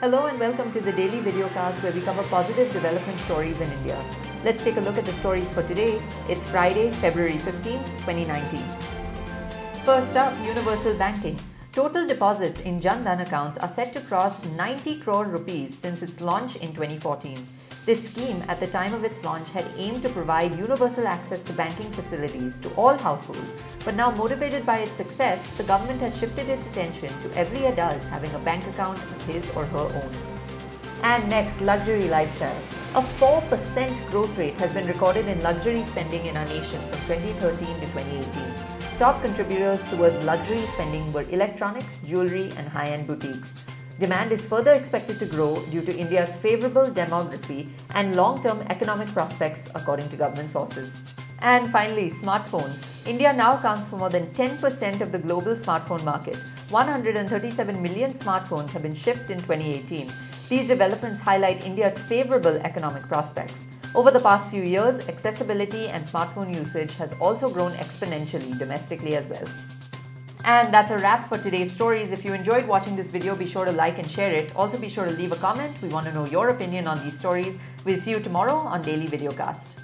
Hello and welcome to the daily videocast where we cover positive development stories in India. Let's take a look at the stories for today. It's Friday, February 15, 2019. First up, universal banking. Total deposits in Jan accounts are set to cross 90 crore rupees since its launch in 2014. This scheme, at the time of its launch, had aimed to provide universal access to banking facilities to all households, but now, motivated by its success, the government has shifted its attention to every adult having a bank account of his or her own. And next, luxury lifestyle. A 4% growth rate has been recorded in luxury spending in our nation from 2013 to 2018. Top contributors towards luxury spending were electronics, jewelry, and high end boutiques. Demand is further expected to grow due to India's favorable demography and long term economic prospects, according to government sources. And finally, smartphones. India now accounts for more than 10% of the global smartphone market. 137 million smartphones have been shipped in 2018. These developments highlight India's favorable economic prospects. Over the past few years, accessibility and smartphone usage has also grown exponentially domestically as well. And that's a wrap for today's stories. If you enjoyed watching this video, be sure to like and share it. Also, be sure to leave a comment. We want to know your opinion on these stories. We'll see you tomorrow on Daily Videocast.